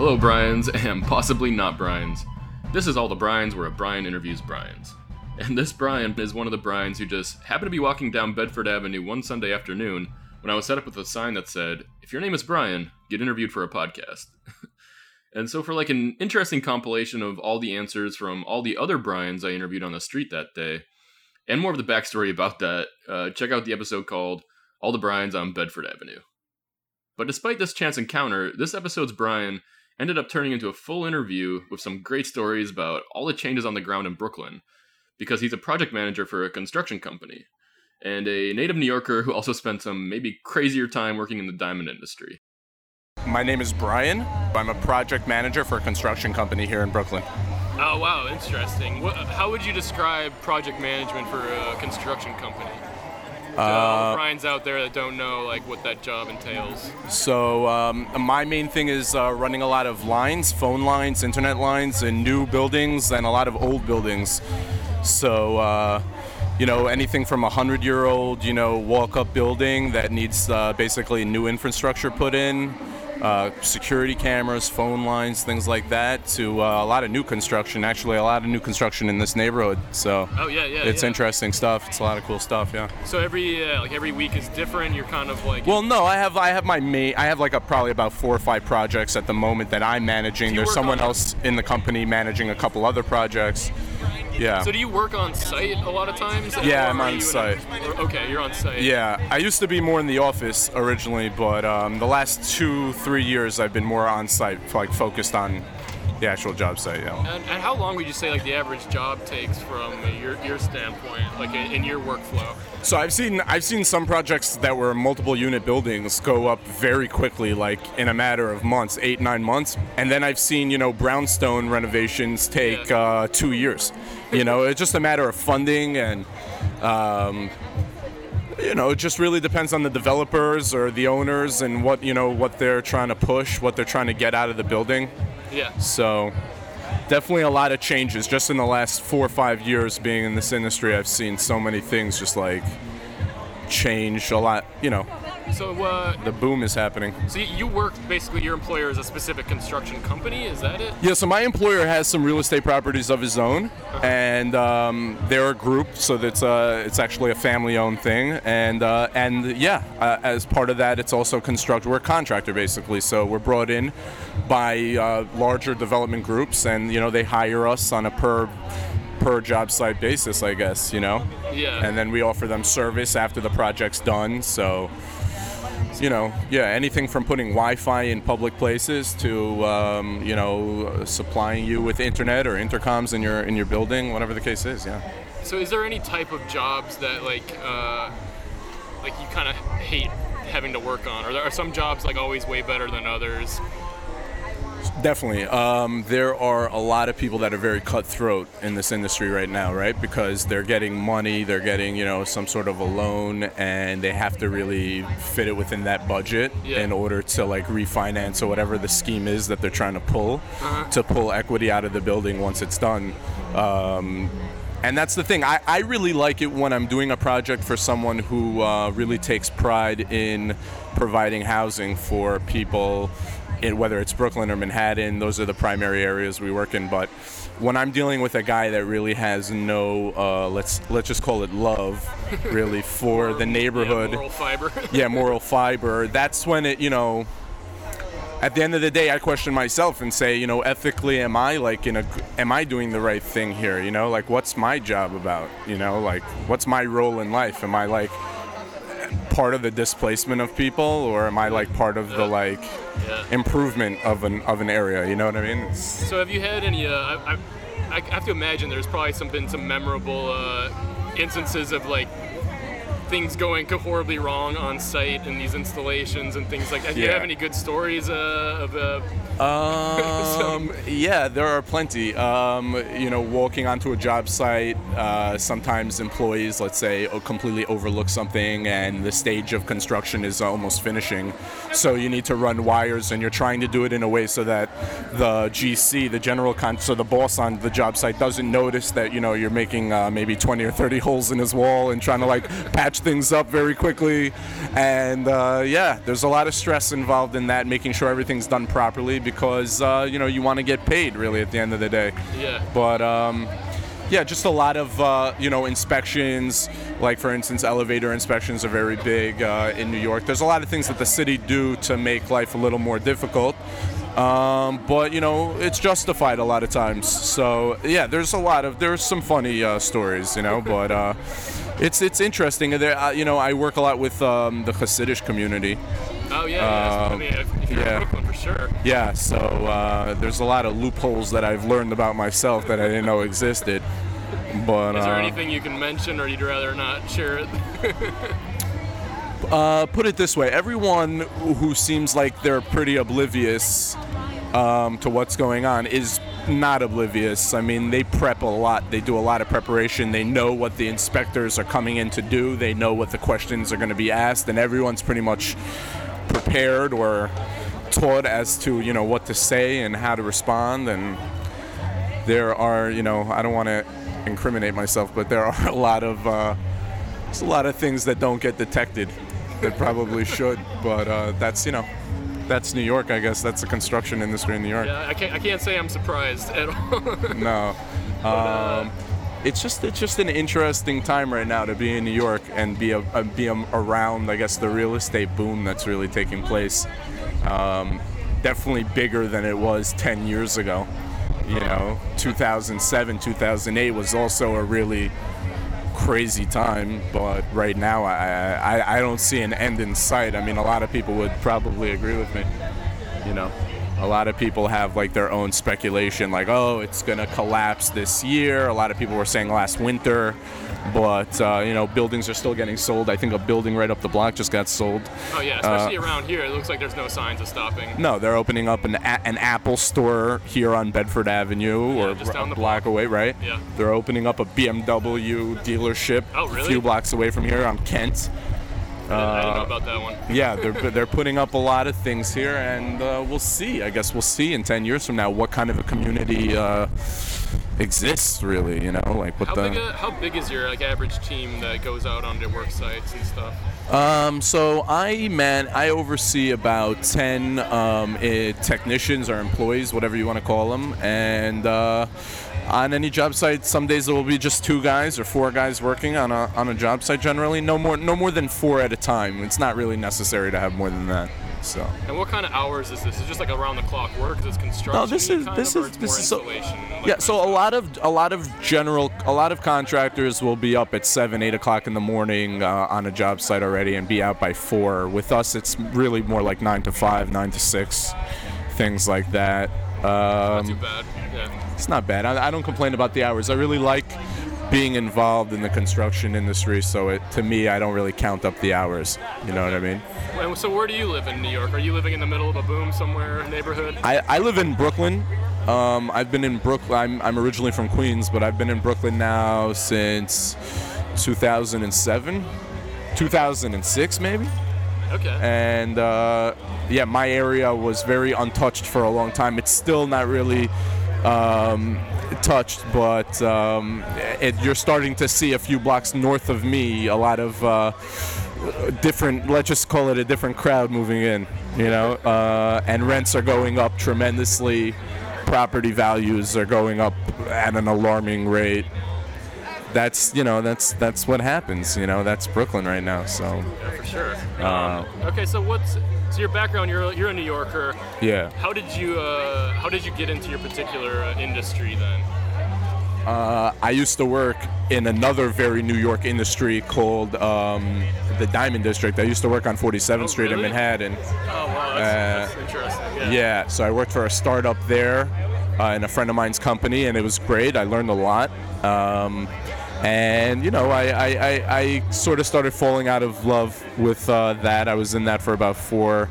Hello, Brian's, and possibly not Brian's. This is All the Brian's, where a Brian interviews Brian's. And this Brian is one of the Brian's who just happened to be walking down Bedford Avenue one Sunday afternoon when I was set up with a sign that said, If your name is Brian, get interviewed for a podcast. and so, for like an interesting compilation of all the answers from all the other Brian's I interviewed on the street that day, and more of the backstory about that, uh, check out the episode called All the Brian's on Bedford Avenue. But despite this chance encounter, this episode's Brian ended up turning into a full interview with some great stories about all the changes on the ground in Brooklyn, because he's a project manager for a construction company, and a native New Yorker who also spent some maybe crazier time working in the diamond industry. My name is Brian. I'm a project manager for a construction company here in Brooklyn. Oh, wow, interesting. What, how would you describe project management for a construction company? The Brian's out there that don't know like what that job entails. So um, my main thing is uh, running a lot of lines, phone lines, internet lines, in new buildings and a lot of old buildings. So. Uh, you know, anything from a hundred year old, you know, walk up building that needs uh, basically new infrastructure put in, uh, security cameras, phone lines, things like that, to uh, a lot of new construction. Actually, a lot of new construction in this neighborhood. So Oh yeah, yeah. it's yeah. interesting stuff. It's a lot of cool stuff. Yeah. So every uh, like every week is different. You're kind of like Well, no, I have I have my main I have like a probably about four or five projects at the moment that I'm managing. There's someone on- else in the company managing a couple other projects. Yeah. So do you work on site a lot of times? Yeah, I'm on site. okay, you're on site. yeah, I used to be more in the office originally, but um, the last two, three years I've been more on site, like focused on the actual job site. Yeah. And, and how long would you say like the average job takes from your, your standpoint, like in, in your workflow? So I've seen I've seen some projects that were multiple unit buildings go up very quickly, like in a matter of months, eight nine months, and then I've seen you know brownstone renovations take Yeah. uh, two years. You know, it's just a matter of funding and. Um, you know, it just really depends on the developers or the owners and what you know what they're trying to push, what they're trying to get out of the building. Yeah. So, definitely a lot of changes. Just in the last four or five years being in this industry, I've seen so many things just like change a lot. You know, So uh, the boom is happening. so you- work basically your employer is a specific construction company. Is that it? Yeah, so my employer has some real estate properties of his own, and um, they're a group, so that's uh, it's actually a family-owned thing, and uh, and yeah, uh, as part of that, it's also construct. We're a contractor basically, so we're brought in by uh, larger development groups, and you know they hire us on a per per job site basis, I guess, you know, Yeah. and then we offer them service after the project's done, so you know, yeah, anything from putting Wi-Fi in public places to, um, you know, supplying you with internet or intercoms in your in your building, whatever the case is. Yeah. So is there any type of jobs that like uh, like you kind of hate having to work on, or there are some jobs like always way better than others? Definitely. Um, there are a lot of people that are very cutthroat in this industry right now, right? Because they're getting money, they're getting, you know, some sort of a loan, and they have to really fit it within that budget Yeah. in order to like refinance or whatever the scheme is that they're trying to pull to pull equity out of the building once it's done. Um, and that's the thing. I, I really like it when I'm doing a project for someone who uh, really takes pride in providing housing for people, whether it's Brooklyn or Manhattan. Those are the primary areas we work in. But when I'm dealing with a guy that really has no, uh, let's let's just call it love, really for the neighborhood Yeah, moral fiber. yeah, moral fiber. That's when it, you know, at the end of the day, I question myself and say, you know, ethically, am I like in a, am I doing the right thing here? You know, like what's my job about? You know, like what's my role in life? Am I like part of the displacement of people, or am I like part of the like improvement of an of an area? You know what I mean? It's, So have you had any? Uh, I, I, I have to imagine there's probably some been some memorable uh, instances of like things going horribly wrong on site in these installations and things like that. Do you have any good stories uh, of? Uh, Um, yeah, there are plenty. Um, you know, walking onto a job site, uh, sometimes employees, let's say, completely overlook something and the stage of construction is almost finishing. So you need to run wires and you're trying to do it in a way so that the GC, the general con, so the boss on the job site doesn't notice that, you know, you're making uh, maybe 20 or 30 holes in his wall and trying to like patch patch things up very quickly, and uh, yeah, there's a lot of stress involved in that, making sure everything's done properly because uh, you know you want to get paid really at the end of the day. Yeah. But um, yeah, just a lot of uh, you know inspections. Like for instance, elevator inspections are very big uh, in New York. There's a lot of things that the city do to make life a little more difficult. Um, but you know, it's justified a lot of times. So yeah, there's a lot of there's some funny uh, stories, you know, but uh, it's it's interesting. There, uh, you know, I work a lot with um, the Hasidic community. Oh yeah, yeah. I Um, mean, if, if you're yeah. in Brooklyn for sure. Yeah, so uh, there's a lot of loopholes that I've learned about myself that I didn't know existed. But Is there uh, anything you can mention, or you'd rather not share it? Uh, put it this way: everyone who seems like they're pretty oblivious um, to what's going on is not oblivious. I mean, they prep a lot. They do a lot of preparation. They know what the inspectors are coming in to do. They know what the questions are going to be asked, and everyone's pretty much prepared or taught as to you know what to say and how to respond. And there are you know I don't want to incriminate myself, but there are a lot of uh, there's a lot of things that don't get detected that probably should. But uh, that's you know that's New York, I guess. That's the construction industry in New York. yeah, I can't. I can't say I'm surprised at all. No. Um, it's just it's just an interesting time right now to be in New York and be a, uh, be a, around I guess the real estate boom that's really taking place. Um, definitely bigger than it was 10 years ago. You know, 2007, 2008 was also a really crazy time, but right now I, I I don't see an end in sight. I mean, a lot of people would probably agree with me. You know, a lot of people have like their own speculation, like, oh, it's gonna collapse this year. A lot of people were saying last winter, but uh, you know, buildings are still getting sold. I think a building right up the block just got sold. oh yeah, especially around here, it looks like there's no signs of stopping. No, they're opening up an, a- an Apple store here on Bedford Avenue, Yeah, or just down the block away, right? Yeah. They're opening up a BMW dealership Oh, a few blocks away from here on Kent. I I didn't Uh, know about that one. Yeah, they're they're putting up a lot of things here, and uh, we'll see. I guess we'll see in ten years from now what kind of a community uh, exists, really. You know, like what How the. big, a, how big is your like average team that goes out onto work sites and stuff? Um, so I man, I oversee about ten um, eh, technicians or employees, whatever you want to call them, and uh, on any job site, some days there will be just two guys or four guys working on a on a job site. Generally, no more no more than four at a time. It's not really necessary to have more than that. So. And what kind of hours is this? Is just like around the clock work? Is this construction? No, this is- this of, is- this is so- like yeah, so a lot of a lot of general a lot of contractors will be up at seven, eight o'clock in the morning uh, on a job site already and be out by four. With us, it's really more like nine to five, nine to six, things like that. Not too Um, bad. Yeah. it's not bad. I, I don't complain about the hours. I really like being involved in the construction industry. So it to me, I don't really count up the hours. You know what I mean? And so where do you live in New York? Are you living in the middle of a boom somewhere, neighborhood? I, I live in Brooklyn. Um, I've been in Brooklyn. I'm, I'm originally from Queens, but I've been in Brooklyn now since 2007, 2006 maybe. Okay. And uh, yeah, my area was very untouched for a long time. It's still not really um, touched, but um, it, you're starting to see a few blocks north of me a lot of uh, different. Let's just call it a different crowd moving in. You know, uh, and rents are going up tremendously. Property values are going up at an alarming rate. That's you know that's that's what happens. You know that's Brooklyn right now. So yeah, for sure. Uh, Um, okay, so what's so your background? You're you're a New Yorker. yeah. How did you uh, how did you get into your particular uh, industry then? Uh, I used to work in another very New York industry called um, the Diamond District. I used to work on 47th Oh, Street in? Manhattan. Oh wow, that's, that's interesting. Yeah. Yeah, so I worked for a startup there uh, in a friend of mine's company, and it was great. I learned a lot. Um, and, you know, I, I, I, I sort of started falling out of love with uh, that. I was in that for about four,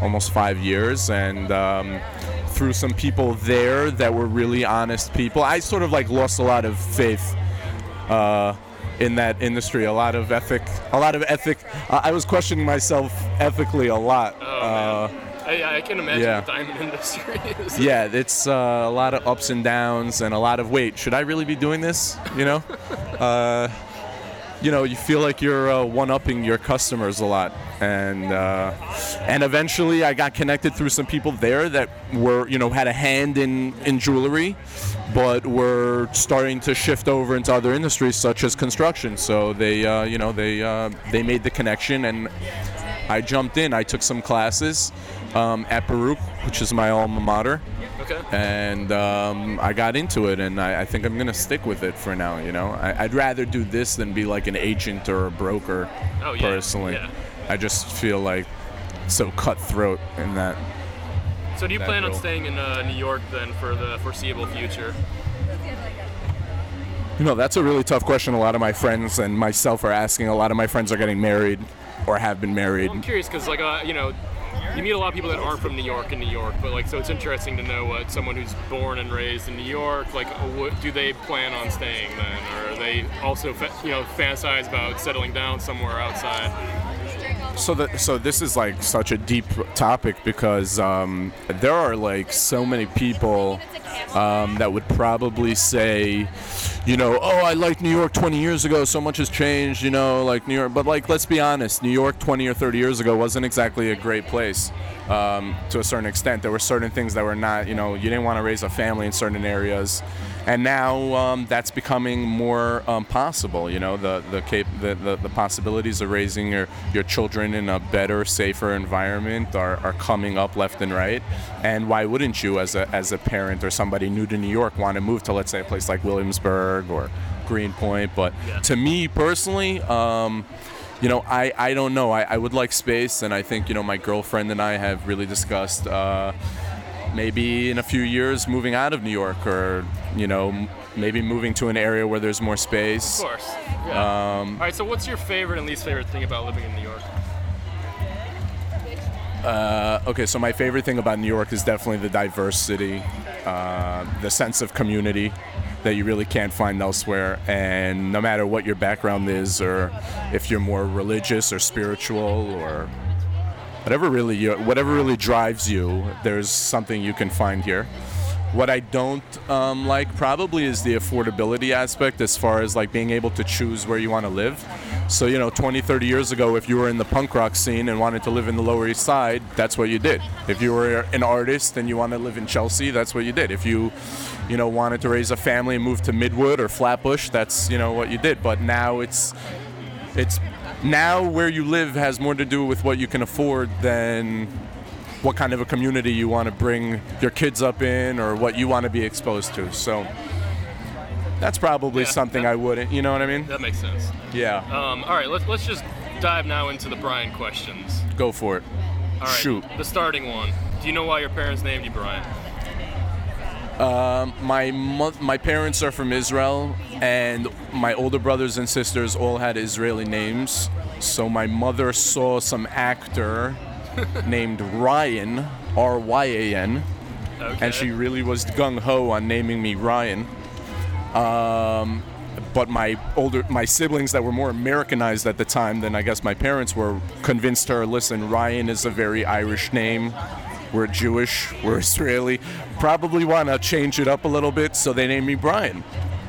almost five years. And um, through some people there that were really honest people, I sort of like lost a lot of faith. Uh, in that industry, a lot of ethic, a lot of ethic. I was questioning myself ethically a lot. Oh, uh. I, I can imagine yeah. the diamond industry is. yeah, it's uh, a lot of ups and downs and a lot of wait. Should I really be doing this? You know, uh, you know, you feel like you're uh, one-upping your customers a lot, and uh, and eventually I got connected through some people there that were, you know, had a hand in in jewelry, but were starting to shift over into other industries such as construction. So they, uh, you know, they uh, they made the connection, and I jumped in. I took some classes um, at Baruch, which is my alma mater Okay. and um, I got into it, and I, I think I'm gonna stick with it for now. You know, I, I'd rather do this than be like an agent or a broker. Oh, yeah, Personally, yeah. I just feel like so cutthroat in that. So do you plan on staying in uh, New York then for the foreseeable future? You know, that's a really tough question. A lot of my friends and myself are asking. A lot of my friends are getting married or have been married. Well, I'm curious because, like, uh, you know, you meet a lot of people that aren't from New York in New York, but like, so it's interesting to know what someone who's born and raised in New York, like, what, do they plan on staying then, or are they also, you know, fantasize about settling down somewhere outside? So that so this is like such a deep topic because um, there are like so many people um, that would probably say, you know, oh, I liked New York 20 years ago. So much has changed, you know, like New York. But like, let's be honest, New York 20 or 30 years ago wasn't exactly a great place. Um, to a certain extent, there were certain things that were not, you know, you didn't want to raise a family in certain areas, and now um, that's becoming more um, possible. You know, the the, cap- the the the possibilities of raising your your children in a better, safer environment are, are coming up left and right. And why wouldn't you, as a as a parent or somebody new to New York, want to move to let's say a place like Williamsburg or Greenpoint? But Yeah. to me personally. Um, you know, I, I don't know. I, I would like space, and I think, you know, my girlfriend and I have really discussed uh, maybe in a few years moving out of New York or, you know, maybe moving to an area where there's more space. Of course. Yeah. Um, All right. So, what's your favorite and least favorite thing about living in New York? Uh, okay, so my favorite thing about New York is definitely the diversity, uh, the sense of community that you really can't find elsewhere. And no matter what your background is, or if you're more religious or spiritual, or whatever really you, whatever really drives you, there's something you can find here. What I don't um, like probably is the affordability aspect as far as like being able to choose where you want to live. So, you know, 20, 30 years ago, if you were in the punk rock scene and wanted to live in the Lower East Side, that's what you did. If you were an artist and you wanted to live in Chelsea, that's what you did. If you, you know, wanted to raise a family and move to Midwood or Flatbush, that's, you know, what you did. But now it's, it's now where you live has more to do with what you can afford than what kind of a community you want to bring your kids up in or what you want to be exposed to. So that's probably Yeah, something that- I wouldn't, you know what I mean? That makes sense. Yeah, Um, all right. Let's let's just dive now into the Brian questions. go for it. All right. Shoot. The starting one. Do you know why your parents named you Brian? My mo- my parents are from Israel, and my older brothers and sisters all had Israeli names. So my mother saw some actor named Ryan, R Y A N, Okay. and she really was gung ho on naming me Ryan. Um, but my older my siblings that were more Americanized at the time than I guess my parents were convinced her. Listen, Ryan is a very Irish name. We're Jewish. We're Israeli. Probably want to change it up a little bit, so they named me Brian.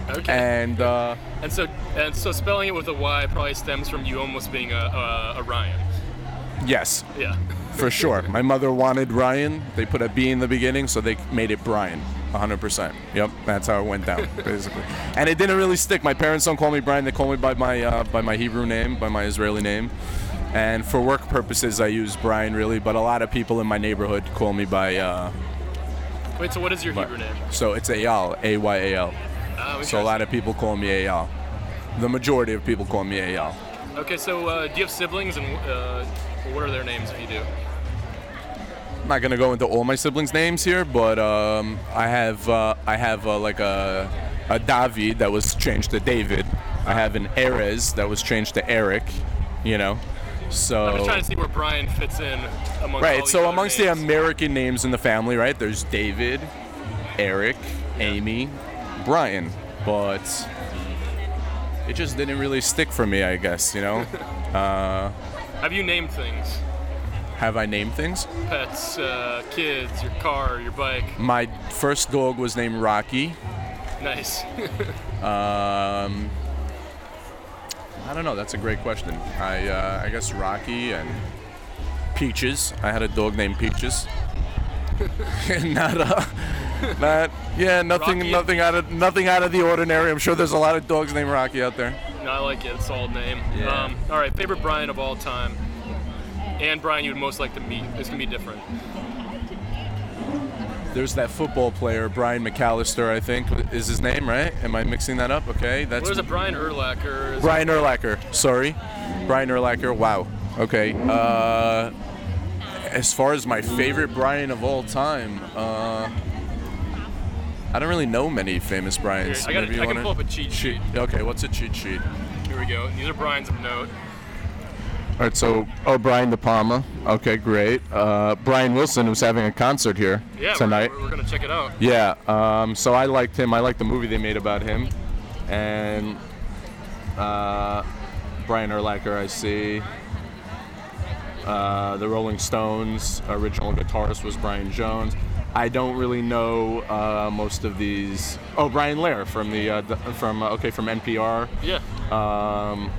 okay. And uh, And so, and so, spelling it with a Y probably stems from you almost being a, a, a Ryan. Yes, Yeah. for sure. My mother wanted Ryan. They put a B in the beginning, so they made it Brian. 100%. Yep, that's how it went down, basically. And it didn't really stick. My parents don't call me Brian. They call me by my uh, by my Hebrew name, by my Israeli name. And for work purposes, I use Brian really. But a lot of people in my neighborhood call me by. Uh, Wait. So, what is your by- Hebrew name? So it's Ayal, A Y A L. Uh, So a lot of people call me Ayal. The majority of people call me Ayal. Okay. So, uh, do you have siblings, and uh, what are their names if you do? I'm not gonna go into all my siblings' names here, but um, I have uh, I have uh, like a a David that was changed to David. I have an Erez that was changed to Eric. You know, so I'm just trying to see where Brian fits in amongst right. So amongst names. the American names in the family, right? There's David, Eric, Amy, Brian, but it just didn't really stick for me. I guess you know. Have you named things? have I named things? Pets, uh, kids, your car, your bike. My first dog was named Rocky. Nice. Um, I don't know. That's a great question. I uh, I guess Rocky and Peaches. I had a dog named Peaches. not uh, not yeah, nothing Rocky? nothing out of nothing out of the ordinary. I'm sure there's a lot of dogs named Rocky out there. I like it. It's a solid name. Yeah. Um, all right, favorite Brian of all time, and Brian you would most like to meet. This can be different. There's that football player Brian McAllister. I think is his name, right? Am I mixing that up? Okay, that's is it, Brian Urlacher? Is Brian Urlacher. Sorry, Brian Urlacher. Wow. Okay. Uh, as far as my favorite Brian of all time, uh, I don't really know many famous Brians. I, gotta, Maybe you I can wanna- pull up a cheat sheet. Okay, what's a cheat sheet? Here we go. These are Brian's of note. All right, so oh, Brian De Palma. Okay, great. Uh, Brian Wilson, who's having a concert here Yeah, tonight. We're, we're gonna check it out. Yeah, um, so I liked him. I liked the movie they made about him. And uh, Brian Urlacher, I see. Uh, the Rolling Stones original guitarist was Brian Jones. I don't really know uh, most of these. Oh, Brian Lehrer from the uh, the- from uh, okay from NPR. Yeah. Um,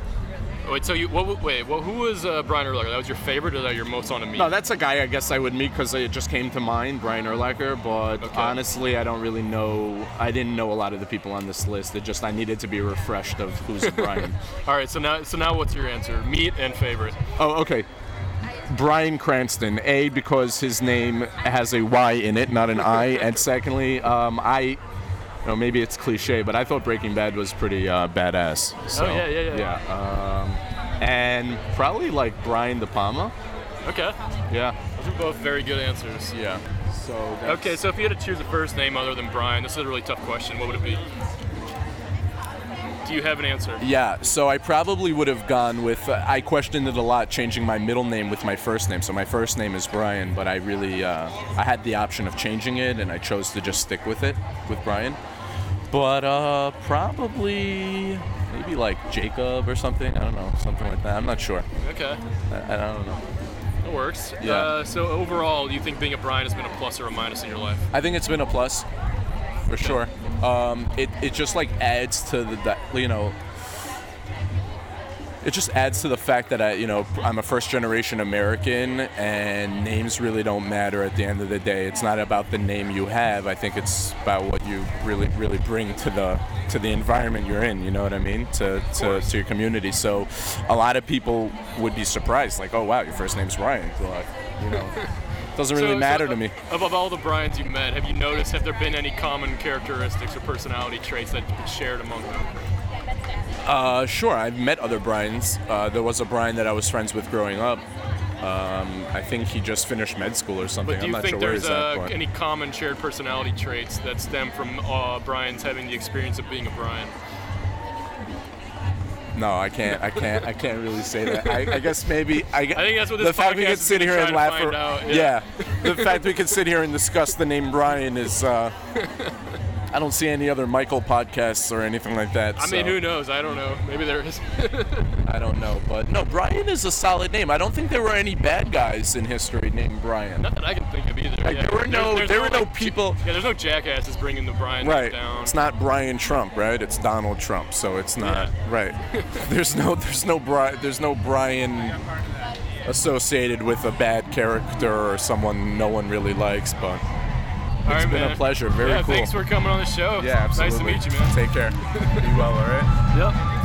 Wait. So you? What, wait. Well, who was uh, Brian Urlacher? That was your favorite, or that you're most on to meet? no, that's a guy I guess I would meet because it just came to mind, Brian Urlacher. But Okay. honestly, I don't really know. I didn't know a lot of the people on this list. It just I needed to be refreshed of who's Brian. All right. So now, so now, what's your answer? Meet and favorite. oh, okay. Bryan Cranston. A because his name has a Y in it, not an I, and secondly, um, I. You know, maybe it's cliche, but I thought Breaking Bad was pretty uh, badass. So, Oh, yeah, yeah, yeah. Yeah. Um, and probably like Brian De Palma. Okay. Yeah. Those are both very good answers. Yeah. So. that's- Okay, so if you had to choose a first name other than Brian, this is a really tough question. What would it be? Do you have an answer? Yeah, so I probably would have gone with. Uh, I questioned it a lot, changing my middle name with my first name. So my first name is Brian, but I really uh, I had the option of changing it, and I chose to just stick with it with Brian. But uh, probably maybe like Jacob or something. I don't know, something like that. I'm not sure. Okay, I, I don't know. that works. Yeah. Uh, so overall, do you think being a Brian has been a plus or a minus in your life? I think it's been a plus, for sure. Um, it, it just like adds to the you know. It just adds to the fact that I, you know, I'm a first generation American, and names really don't matter at the end of the day. It's not about the name you have. I think it's about what you really, really bring to the to the environment you're in. You know what I mean? To to, to your community. So, a lot of people would be surprised, like, oh wow, your first name's Ryan. But, you know, doesn't really So- matter so to me. Of, of all the Brians you've met, have you noticed have there been any common characteristics or personality traits that have been shared among them? Uh, sure. I've met other Brians. Uh, there was a Brian that I was friends with growing up. Um, I think he just finished med school or something. But do I'm not think sure where there's he's at. uh, any common shared personality traits that stem from uh, Brian's having the experience of being a Brian? No, I can't. I can't. I can't really say that. I, I guess maybe. I, I think that's what this the fact we can is sit here and laugh. or- out, yeah. yeah. the fact we can sit here and discuss the name Brian is. Uh, I don't see any other Michael podcasts or anything like that. I mean, who knows? I don't know. Maybe there is. I don't know, but no, Brian is a solid name. I don't think there were any bad guys in history named Brian. Not that I can think of either. Like, yeah. there were no- there were no like, people- Yeah, there's no jackasses bringing the Brian Right. down. It's not Brian Trump, right? It's Donald Trump. So it's not Yeah. right. there's no there's no Brian there's no Brian associated with a bad character or someone no one really likes, but All right, been a pleasure. Very yeah, cool. Thanks for coming on the show. yeah, absolutely. Nice to meet you, man. Take care. Be well, all right? Yep.